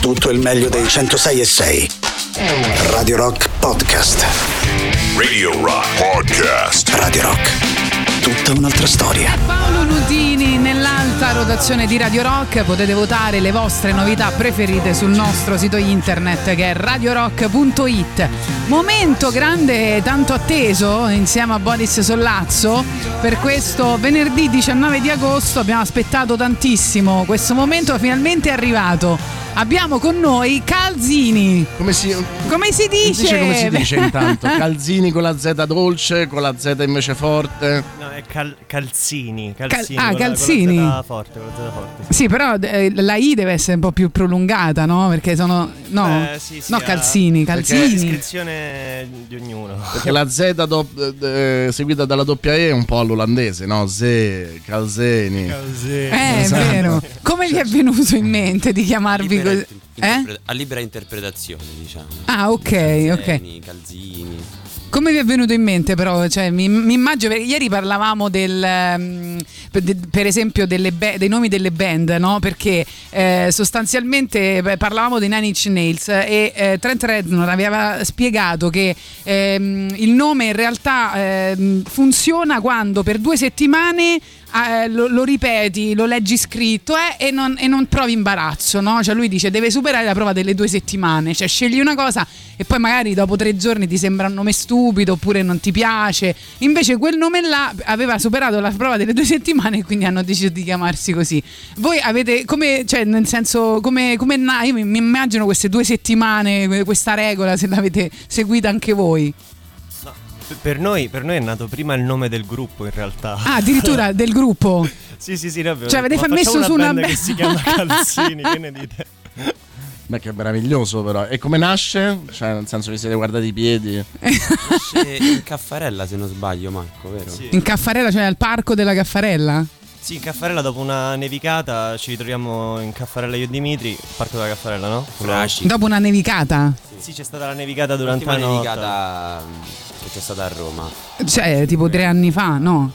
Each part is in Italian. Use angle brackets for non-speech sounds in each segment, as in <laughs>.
tutto il meglio dei 106 e 6. Radio Rock Podcast. Radio Rock Podcast. Radio Rock. Tutta un'altra storia. Paolo Nutini nell'alta rotazione di Radio Rock potete votare le vostre novità preferite sul nostro sito internet che è radiorock.it. Momento grande tanto atteso insieme a Boris Sollazzo per questo venerdì 19 di agosto abbiamo aspettato tantissimo. Questo momento finalmente è arrivato. Abbiamo con noi Calzini. Come si, Come si dice? dice? Come si dice intanto? Calzini con la Z dolce, con la Z invece forte. No, cal- calzini. calzini ah, con la- calzini. Con la forte, con la forte. Sì, però eh, la I deve essere un po' più prolungata, no? Perché sono. No, Eh, sì, sì, no ha- calzini, Perché- calzini. Descrizione di ognuno. Perché la Z do- eh, seguita dalla doppia E è un po' all'olandese, no? Z, Calzeni. Eh, è Esatto. vero. Come vi è venuto in mente di chiamarvi così? Eh? A libera interpretazione, diciamo. Ah, ok, ok. Calzini, Calzini. Come vi è venuto in mente però? Cioè, mi, mi immagino, ieri parlavamo del, ehm, per, esempio ba- dei nomi delle band, no? Perché eh, sostanzialmente parlavamo dei Nine Inch Nails e eh, Trent Reznor aveva spiegato che ehm, il nome in realtà ehm, funziona quando per due settimane eh, lo, lo ripeti, lo leggi scritto eh, e, non, e non provi imbarazzo, no? Cioè lui dice deve superare la prova delle due settimane, cioè scegli una cosa e poi magari dopo tre giorni ti sembra un nome stupido oppure non ti piace. Invece quel nome là aveva superato la prova delle due settimane e quindi hanno deciso di chiamarsi così. Voi avete come, cioè nel senso, come, come io mi, mi immagino queste due settimane, questa regola, se l'avete seguita anche voi. Per, noi, per noi è nato prima il nome del gruppo in realtà. Ah, addirittura <laughs> del gruppo. Sì, sì, sì, abbiamo Cioè, avete "Ma messo facciamo su una band be- che si chiama <laughs> Calzini, che ne dite? Beh, che meraviglioso però. E come nasce? Cioè, nel senso vi siete guardati i piedi. Nasce in Caffarella, se non sbaglio, Marco, vero? Sì. In Caffarella, cioè al parco della Caffarella? Sì, in Caffarella dopo una nevicata ci ritroviamo in Caffarella io e Dimitri, parco della Caffarella, no? Frasci. Dopo una nevicata? Sì, c'è stata la nevicata durante la L'ultima notte. nevicata mm, che c'è stata a Roma. Cioè, tipo tre anni fa, no?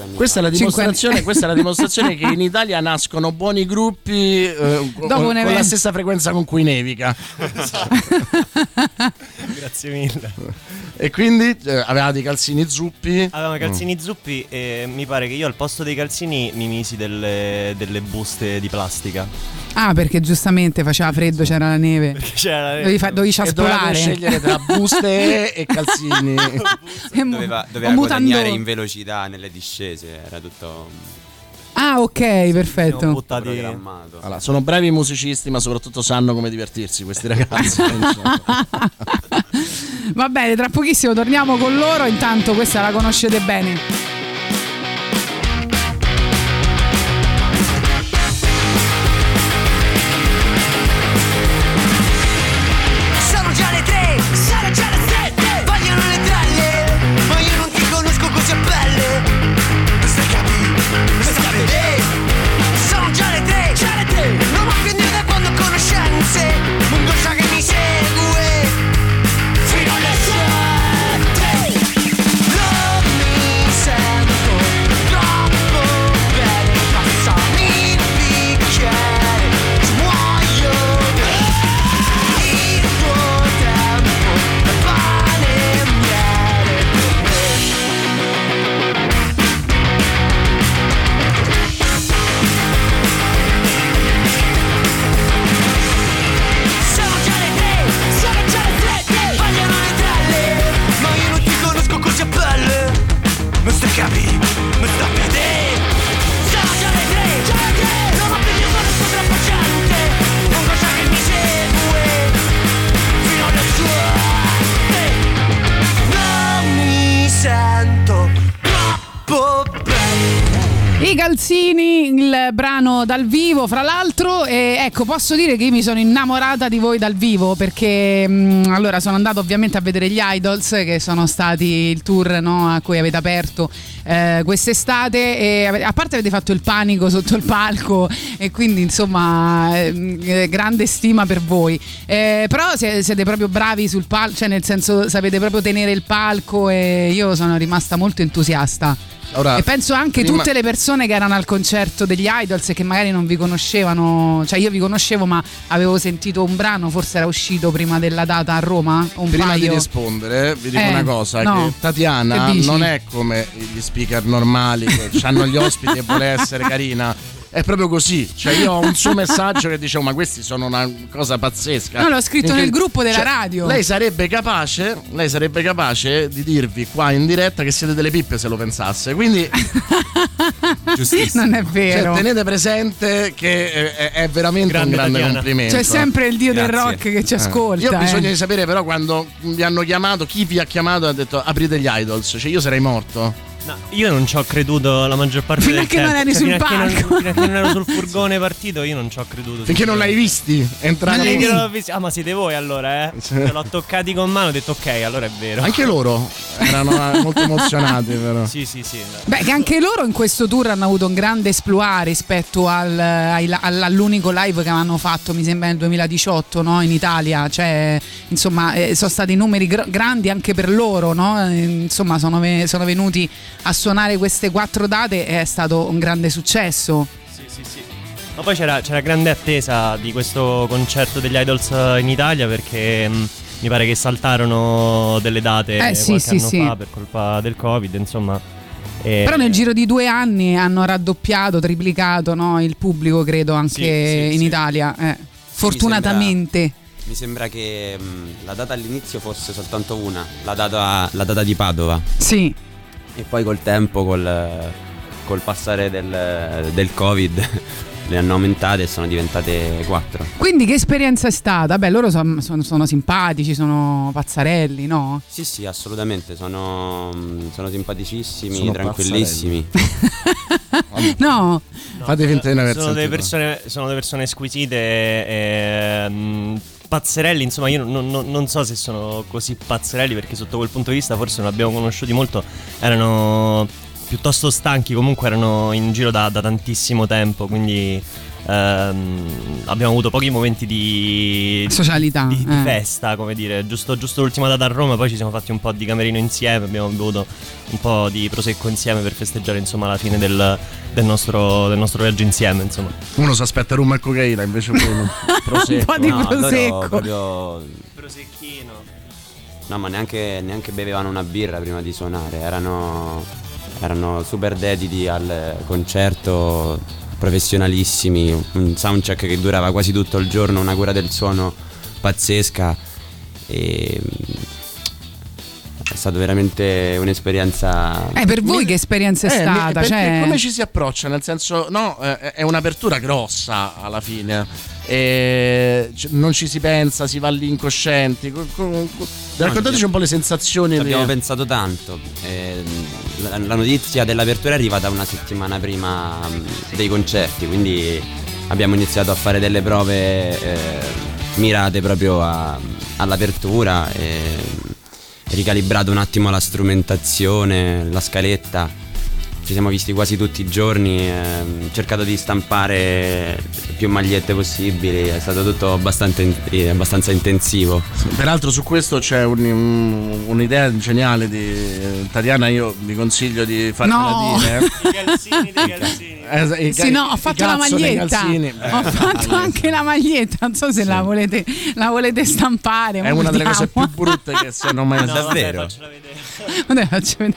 Anni Questa è la dimostrazione, questa è la dimostrazione che in Italia nascono buoni gruppi eh, con, con la stessa frequenza con cui nevica. <laughs> Grazie mille. E quindi eh, avevate i calzini zuppi. Avevamo i calzini zuppi e mi pare che io al posto dei calzini mi misi delle, delle buste di plastica. Ah, perché giustamente faceva freddo, c'era la neve. Perché c'era la Dovevi, fa- dovevi ciaspolare. scegliere tra <laughs> buste e calzini. E Doveva, doveva guadagnare in velocità nelle discese, era tutto Ah, ok, perfetto. Allora, sono bravi musicisti, ma soprattutto sanno come divertirsi questi ragazzi. <laughs> Va bene, tra pochissimo torniamo con loro. Intanto questa la conoscete bene. Calzini, il brano dal vivo, fra l'altro, e ecco, posso dire che io mi sono innamorata di voi dal vivo perché mh, allora sono andata ovviamente a vedere gli Idols che sono stati il tour no, a cui avete aperto eh, quest'estate e a parte avete fatto il panico sotto il palco e quindi insomma ehm, eh, grande stima per voi. Eh, però sie- siete proprio bravi sul palco, cioè nel senso sapete proprio tenere il palco e io sono rimasta molto entusiasta. Ora, E penso anche prima- tutte le persone che erano al concerto degli Idols e che magari non vi conoscevano, cioè io vi conoscevo ma avevo sentito un brano, forse era uscito prima della data a Roma, un Prima di paio. rispondere, vi dico Eh, una cosa: no. che Tatiana non è come gli speaker normali che hanno gli ospiti e vuole essere carina. È proprio così. Cioè, io ho un suo messaggio che dicevo: Ma questi sono una cosa pazzesca. No, l'ho scritto Finché- nel gruppo della cioè, radio. Lei sarebbe capace, lei sarebbe capace di dirvi qua in diretta che siete delle pippe se lo pensasse. Quindi <laughs> Giustissimo. Non è cioè, vero. tenete presente che eh, è, è veramente Grande un grande Tatiana. complimento. C'è sempre il dio del Grazie. rock che ci Eh. ascolta. Io ho bisogno eh. di sapere però quando vi hanno chiamato, chi vi ha chiamato e ha detto aprite gli idols, cioè io sarei morto. No, io non ci ho creduto la maggior parte Fino del non tempo. eri Cioè, sul fino a che non- palco. fino a che non ero sul furgone partito, io non ci ho creduto. Finché non l'hai visti entrare. Non Finché visti. non Ah, ma siete voi allora, eh? Sì. Me l'ho toccati con mano, ho detto ok, allora è vero. Anche loro erano eh, molto emozionati <laughs> però. Sì, sì, sì. Beh, che anche loro in questo tour hanno avuto un grande esploit rispetto al- all- all'unico live che avevano fatto, mi sembra nel 2018, no? in Italia. Cioè, insomma, eh, sono stati numeri gr- grandi anche per loro, no? Eh, Insomma, sono, ve- sono venuti a suonare queste quattro date è stato un grande successo. Sì, sì, sì. Ma poi c'era, c'era grande attesa di questo concerto degli Idols in Italia perché mh, mi pare che saltarono delle date Eh, sì, qualche sì, anno sì. fa per colpa del Covid, insomma. E- Però nel giro di due anni hanno raddoppiato, triplicato no? il pubblico, credo, anche in. Italia. eh. Fortunatamente. Mi sembra che mh, la data all'inizio fosse soltanto una, la data, la data di Padova. Sì. E poi col tempo, col, col passare del, del Covid, <laughs> le hanno aumentate e sono diventate quattro. Quindi che esperienza è stata? Beh, loro son- sono, sono simpatici, sono pazzarelli, no? Sì, sì, assolutamente, sono, mh, sono simpaticissimi, Sono tranquillissimi. No, <laughs> No, Fate finta di non aver sono delle, persone, sono delle persone squisite e mh, pazzerelli, insomma io non, non- non so se sono così pazzerelli perché sotto quel punto di vista forse non abbiamo conosciuti molto, erano piuttosto stanchi, comunque erano in giro da, da tantissimo tempo, quindi ehm, abbiamo avuto pochi momenti di, Socialità, di, di eh. festa, come dire, giusto, giusto l'ultima data a Roma, poi ci siamo fatti un po' di camerino insieme, abbiamo bevuto un po' di prosecco insieme per festeggiare insomma la fine del, del nostro, del nostro viaggio insieme, insomma. Uno si aspetta rum e cocaina, invece poi <laughs> uno prosecco. po' di No, prosecco. proprio Prosecchino. No, ma neanche, neanche bevevano una birra prima di suonare, erano, erano super dediti al concerto, professionalissimi, un soundcheck che durava quasi tutto il giorno, una cura del suono pazzesca e è stata veramente un'esperienza... Eh, per voi che esperienza è Eh, stata? perché Cioè, come ci si approccia? Nel senso, no, eh, è un'apertura grossa alla fine. E non ci si pensa, si va lì incoscienti. Co- co- co- Raccontateci un po' le sensazioni. Abbiamo pensato tanto. ehm, la, la notizia dell'apertura è arrivata una settimana prima mm, dei concerti, quindi abbiamo iniziato a fare delle prove eh, mirate proprio a- all'apertura e ricalibrato un attimo la strumentazione, la scaletta. Ci siamo visti quasi tutti i giorni, ehm, cercato di stampare più magliette possibili, è stato tutto abbastanza, in- eh, abbastanza intensivo. Peraltro su questo c'è un- un- un'idea geniale di eh, Tatiana, io vi consiglio di farmela No. dire. I calzini dei calzini. Eh, i Sì, no, ho i fatto la cazzo dei maglietta. calzini. Ho fatto anche la maglietta. Non so se la, volete, la volete stampare. È una delle cose più brutte che siano mai No, Davvero? vabbè, faccela vedere. Vabbè, faccio vedere.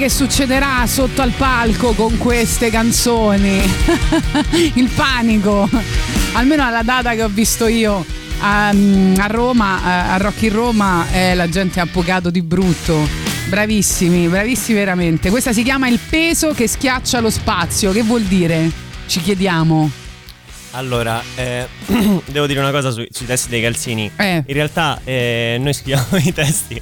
Che succederà sotto al palco con queste canzoni. <laughs> Il panico. Almeno alla data che ho visto io a, a Roma, a, a Rock in Roma, eh, la gente ha pocato di brutto. Bravissimi, bravissimi veramente. Questa si chiama Il peso che schiaccia lo spazio. Che vuol dire? Ci chiediamo. Allora, eh, <clears throat> devo dire una cosa sui, sui testi dei calzini. Eh. In realtà eh, noi scriviamo <laughs> i testi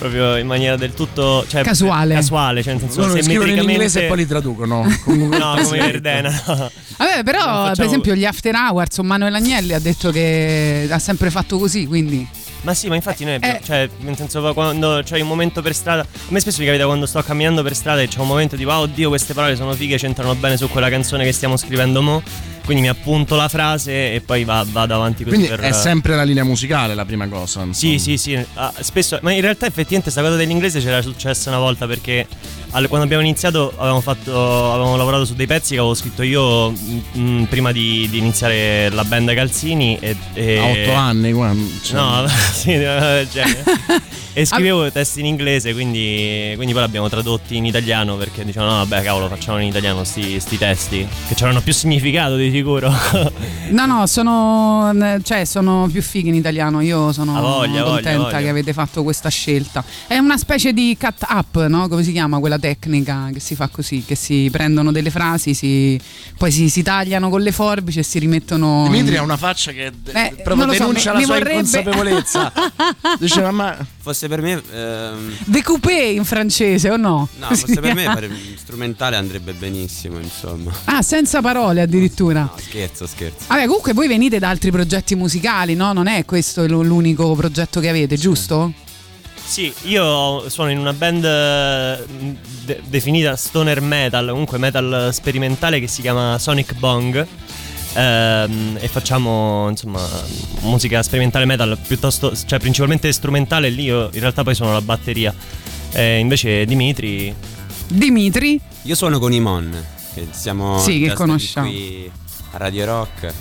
proprio in maniera del tutto cioè, Casuale. Casuale, cioè nel senso Loro se scrivono in inglese e poi li traducono. Con <laughs> No, come Verdena, no. Vabbè, però, No, facciamo- per esempio, gli After Hours, o Manuel Agnelli ha detto che ha sempre fatto così, quindi. Ma sì, ma infatti noi Eh. cioè, nel senso quando c'hai un momento per strada, a me spesso mi capita quando sto camminando per strada e c'è un momento di wow, oddio, queste parole sono fighe, c'entrano bene su quella canzone che stiamo scrivendo mo. Quindi mi appunto la frase e poi va- vado avanti così Quindi per è sempre la linea musicale la prima cosa. Sì, insomma. sì, sì, ah, spesso, ma in realtà effettivamente questa cosa dell'inglese c'era successa una volta perché al- quando abbiamo iniziato avevamo, fatto, avevamo lavorato su dei pezzi che avevo scritto io mm, mm, prima di, di iniziare la band Calzini e, e- A otto anni. guarda, <laughs> cioè- No, sì, di E scrivevo testi in inglese, quindi, quindi poi l'abbiamo tradotti in italiano perché dicevano: no, vabbè, cavolo, facciamo in italiano sti, sti testi che c'erano più significato di sicuro. <laughs> No, no, sono, cioè, sono più fighi in italiano. Io sono Ha voglia, contenta voglia, voglia. che avete fatto questa scelta. È una specie di cut up, no? Come si chiama quella tecnica che si fa così? Che si prendono delle frasi, si- poi si, si tagliano con le forbici e si rimettono. Dimitri ha una faccia che Eh, proprio non lo so, denuncia mi- la mi sua vorrebbe- inconsapevolezza. <laughs> Diceva, ma Fosse per me. ehm, Découpé in francese o no? no, fosse per <laughs> me fare strumentale andrebbe benissimo, insomma. Ah, senza parole addirittura. No, scherzo, scherzo. Vabbè, comunque voi venite da altri progetti musicali, no? Non è questo l'unico progetto che avete, giusto? Sì, io sono in una band eh, de- definita stoner metal, comunque metal sperimentale che si chiama Sonic Bong. Ehm, e facciamo insomma musica sperimentale metal piuttosto, cioè principalmente strumentale. Lì io in realtà poi sono la batteria. E invece Dimitri, Dimitri, Io suono con Imon, che siamo Sì, che conosciamo. qui a Radio Rock.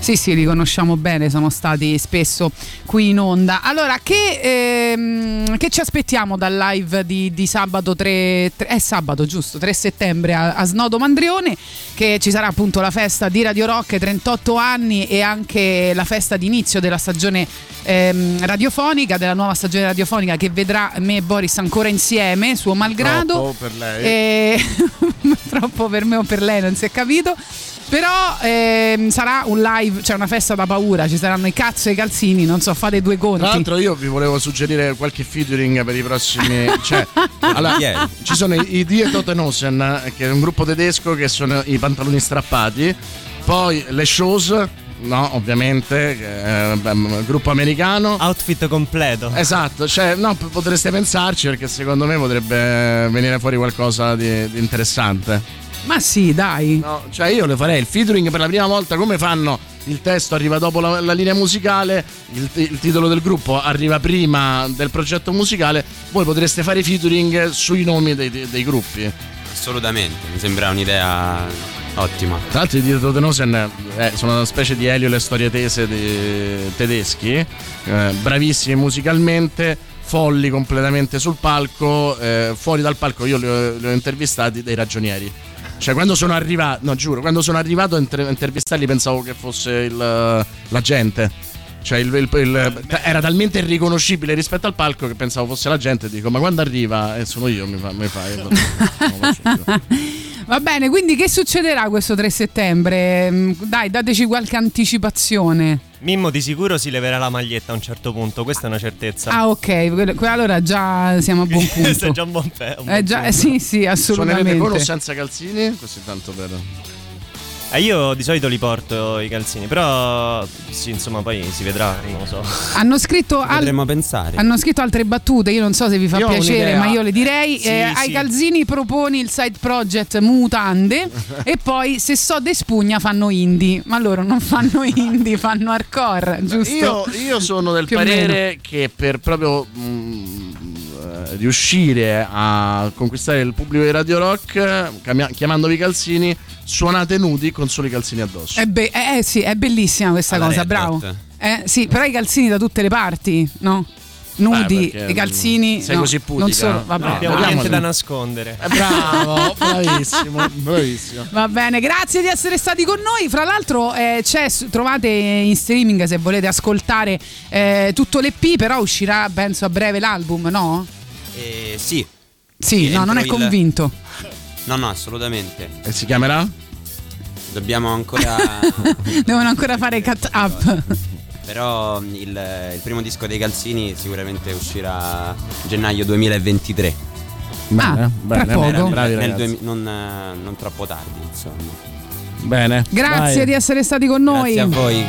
Sì, sì, li conosciamo bene, sono stati spesso qui in onda. Allora, che, ehm, che ci aspettiamo dal live di, di sabato 3, tre- è sabato, giusto? 3 settembre a, a Snodo Mandrione, che ci sarà appunto la festa di Radio Rock 38 anni e anche la festa d'inizio della stagione ehm, radiofonica, della nuova stagione radiofonica che vedrà me e Boris ancora insieme, suo malgrado. Troppo per lei. E- <laughs> troppo per me o per lei, non si è capito. Però ehm, sarà un live, cioè una festa da paura, ci saranno i cazzo e i calzini, non so, fate due conti. Tra l'altro io vi volevo suggerire qualche featuring per i prossimi... cioè, <laughs> allora, è? ci sono i, i Die Totenosen, che è un gruppo tedesco che sono i pantaloni strappati. Poi le shows, no, ovviamente, beh, un gruppo americano. outfit completo. Esatto, cioè, no, potreste pensarci perché secondo me potrebbe venire fuori qualcosa di, di interessante. Ma sì, dai. No, cioè io le farei il featuring per la prima volta come fanno il testo arriva dopo la, la linea musicale, il, il titolo del gruppo arriva prima del progetto musicale, voi potreste fare i featuring sui nomi dei, dei- dei gruppi. Assolutamente, mi sembra un'idea ottima. Tra l'altro i Dieter Totenosen eh, sono una specie di Elio e le storie tese di- tedeschi, eh, bravissimi musicalmente, folli completamente sul palco, eh, fuori dal palco io li ho, li ho intervistati dei ragionieri. Cioè quando sono arrivato, no giuro, quando sono arrivato a inter- intervistarli pensavo che fosse il, la gente. Cioè il- il- il- era talmente irriconoscibile rispetto al palco che pensavo fosse la gente dico ma quando arriva e sono io mi fa, mi fa. <laughs> Va bene, quindi che succederà questo 3 settembre? Mm, Dai, dateci qualche anticipazione. Mimmo di sicuro si leverà la maglietta a un certo punto, questa è una certezza. Ah, ok, allora già siamo a buon <laughs> Questo è punto. già un buon pe- un Eh, buon già, punto. eh, sì, sì, Suonerete con o assolutamente. senza calzini? Così tanto per... Eh, io di solito li porto i calzini, però sì, insomma, poi si vedrà, non lo so. Hanno scritto, al- Potremmo pensare. hanno scritto altre battute, io non so se vi fa Io piacere, ma io le direi. Sì, Eh, Ai sì. calzini proponi il side project Mutande e poi se so de spugna fanno indie, ma loro non fanno indie, fanno hardcore, giusto? Io, io sono del Più parere che per proprio mm, eh, riuscire a conquistare il pubblico di Radio Rock, chiamia- chiamandovi calzini, suonate nudi con solo i calzini addosso. È be- eh, eh, sì, è bellissima questa Alla cosa, Red bravo. Eh, sì, però i calzini da tutte le parti, no? nudi perché, e calzini. sei no, così pudica. Non solo, vabbè. No, Abbiamo niente da nascondere. Eh, bravo, <laughs> bravissimo, bravissimo. Va bene, grazie di essere stati con noi. Fra l'altro eh, c'è, trovate in streaming se volete ascoltare eh, tutto l'EP, però uscirà penso a breve l'album, no? Eh, sì. Sì, no, non è il- convinto. No, no, assolutamente. E si chiamerà? Dobbiamo ancora. <laughs> Devono ancora fare cut up. Però il, il primo disco dei Calzini sicuramente uscirà gennaio 2023. Bene, Ah, bene, tra poco. bravi Nel duemi- non, eh, non troppo tardi, insomma. Bene. Grazie Vai. di essere stati con noi. Grazie a voi.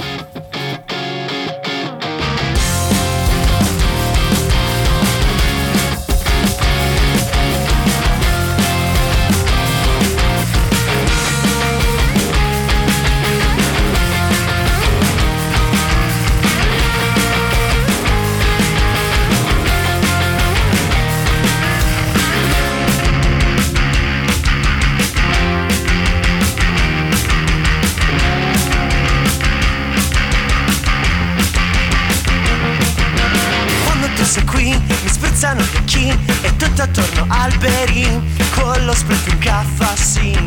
Spruzzano gli occhi E tutto attorno alberi Con lo split un caffè sì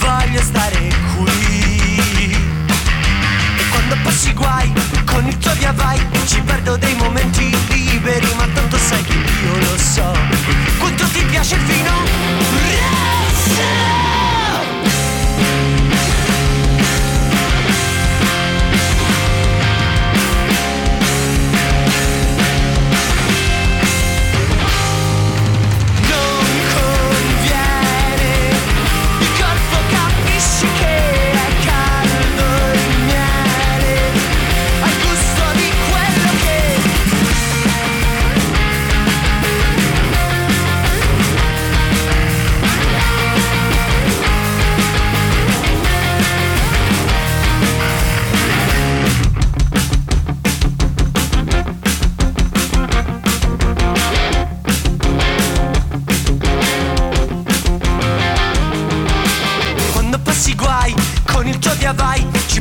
Voglio stare qui E quando passi guai Con il tuo via vai Ci perdo dei momenti liberi Ma tanto sai che io lo so Quanto ti piace il vino? Ressa!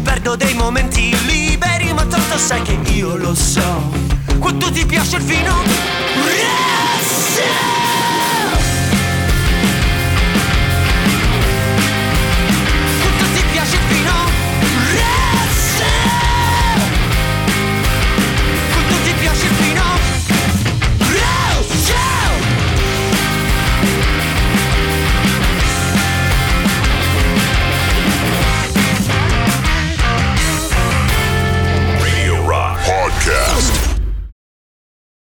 Perdo dei momenti liberi Ma tanto sai che io lo so Quanto ti piace il vino? Ressa!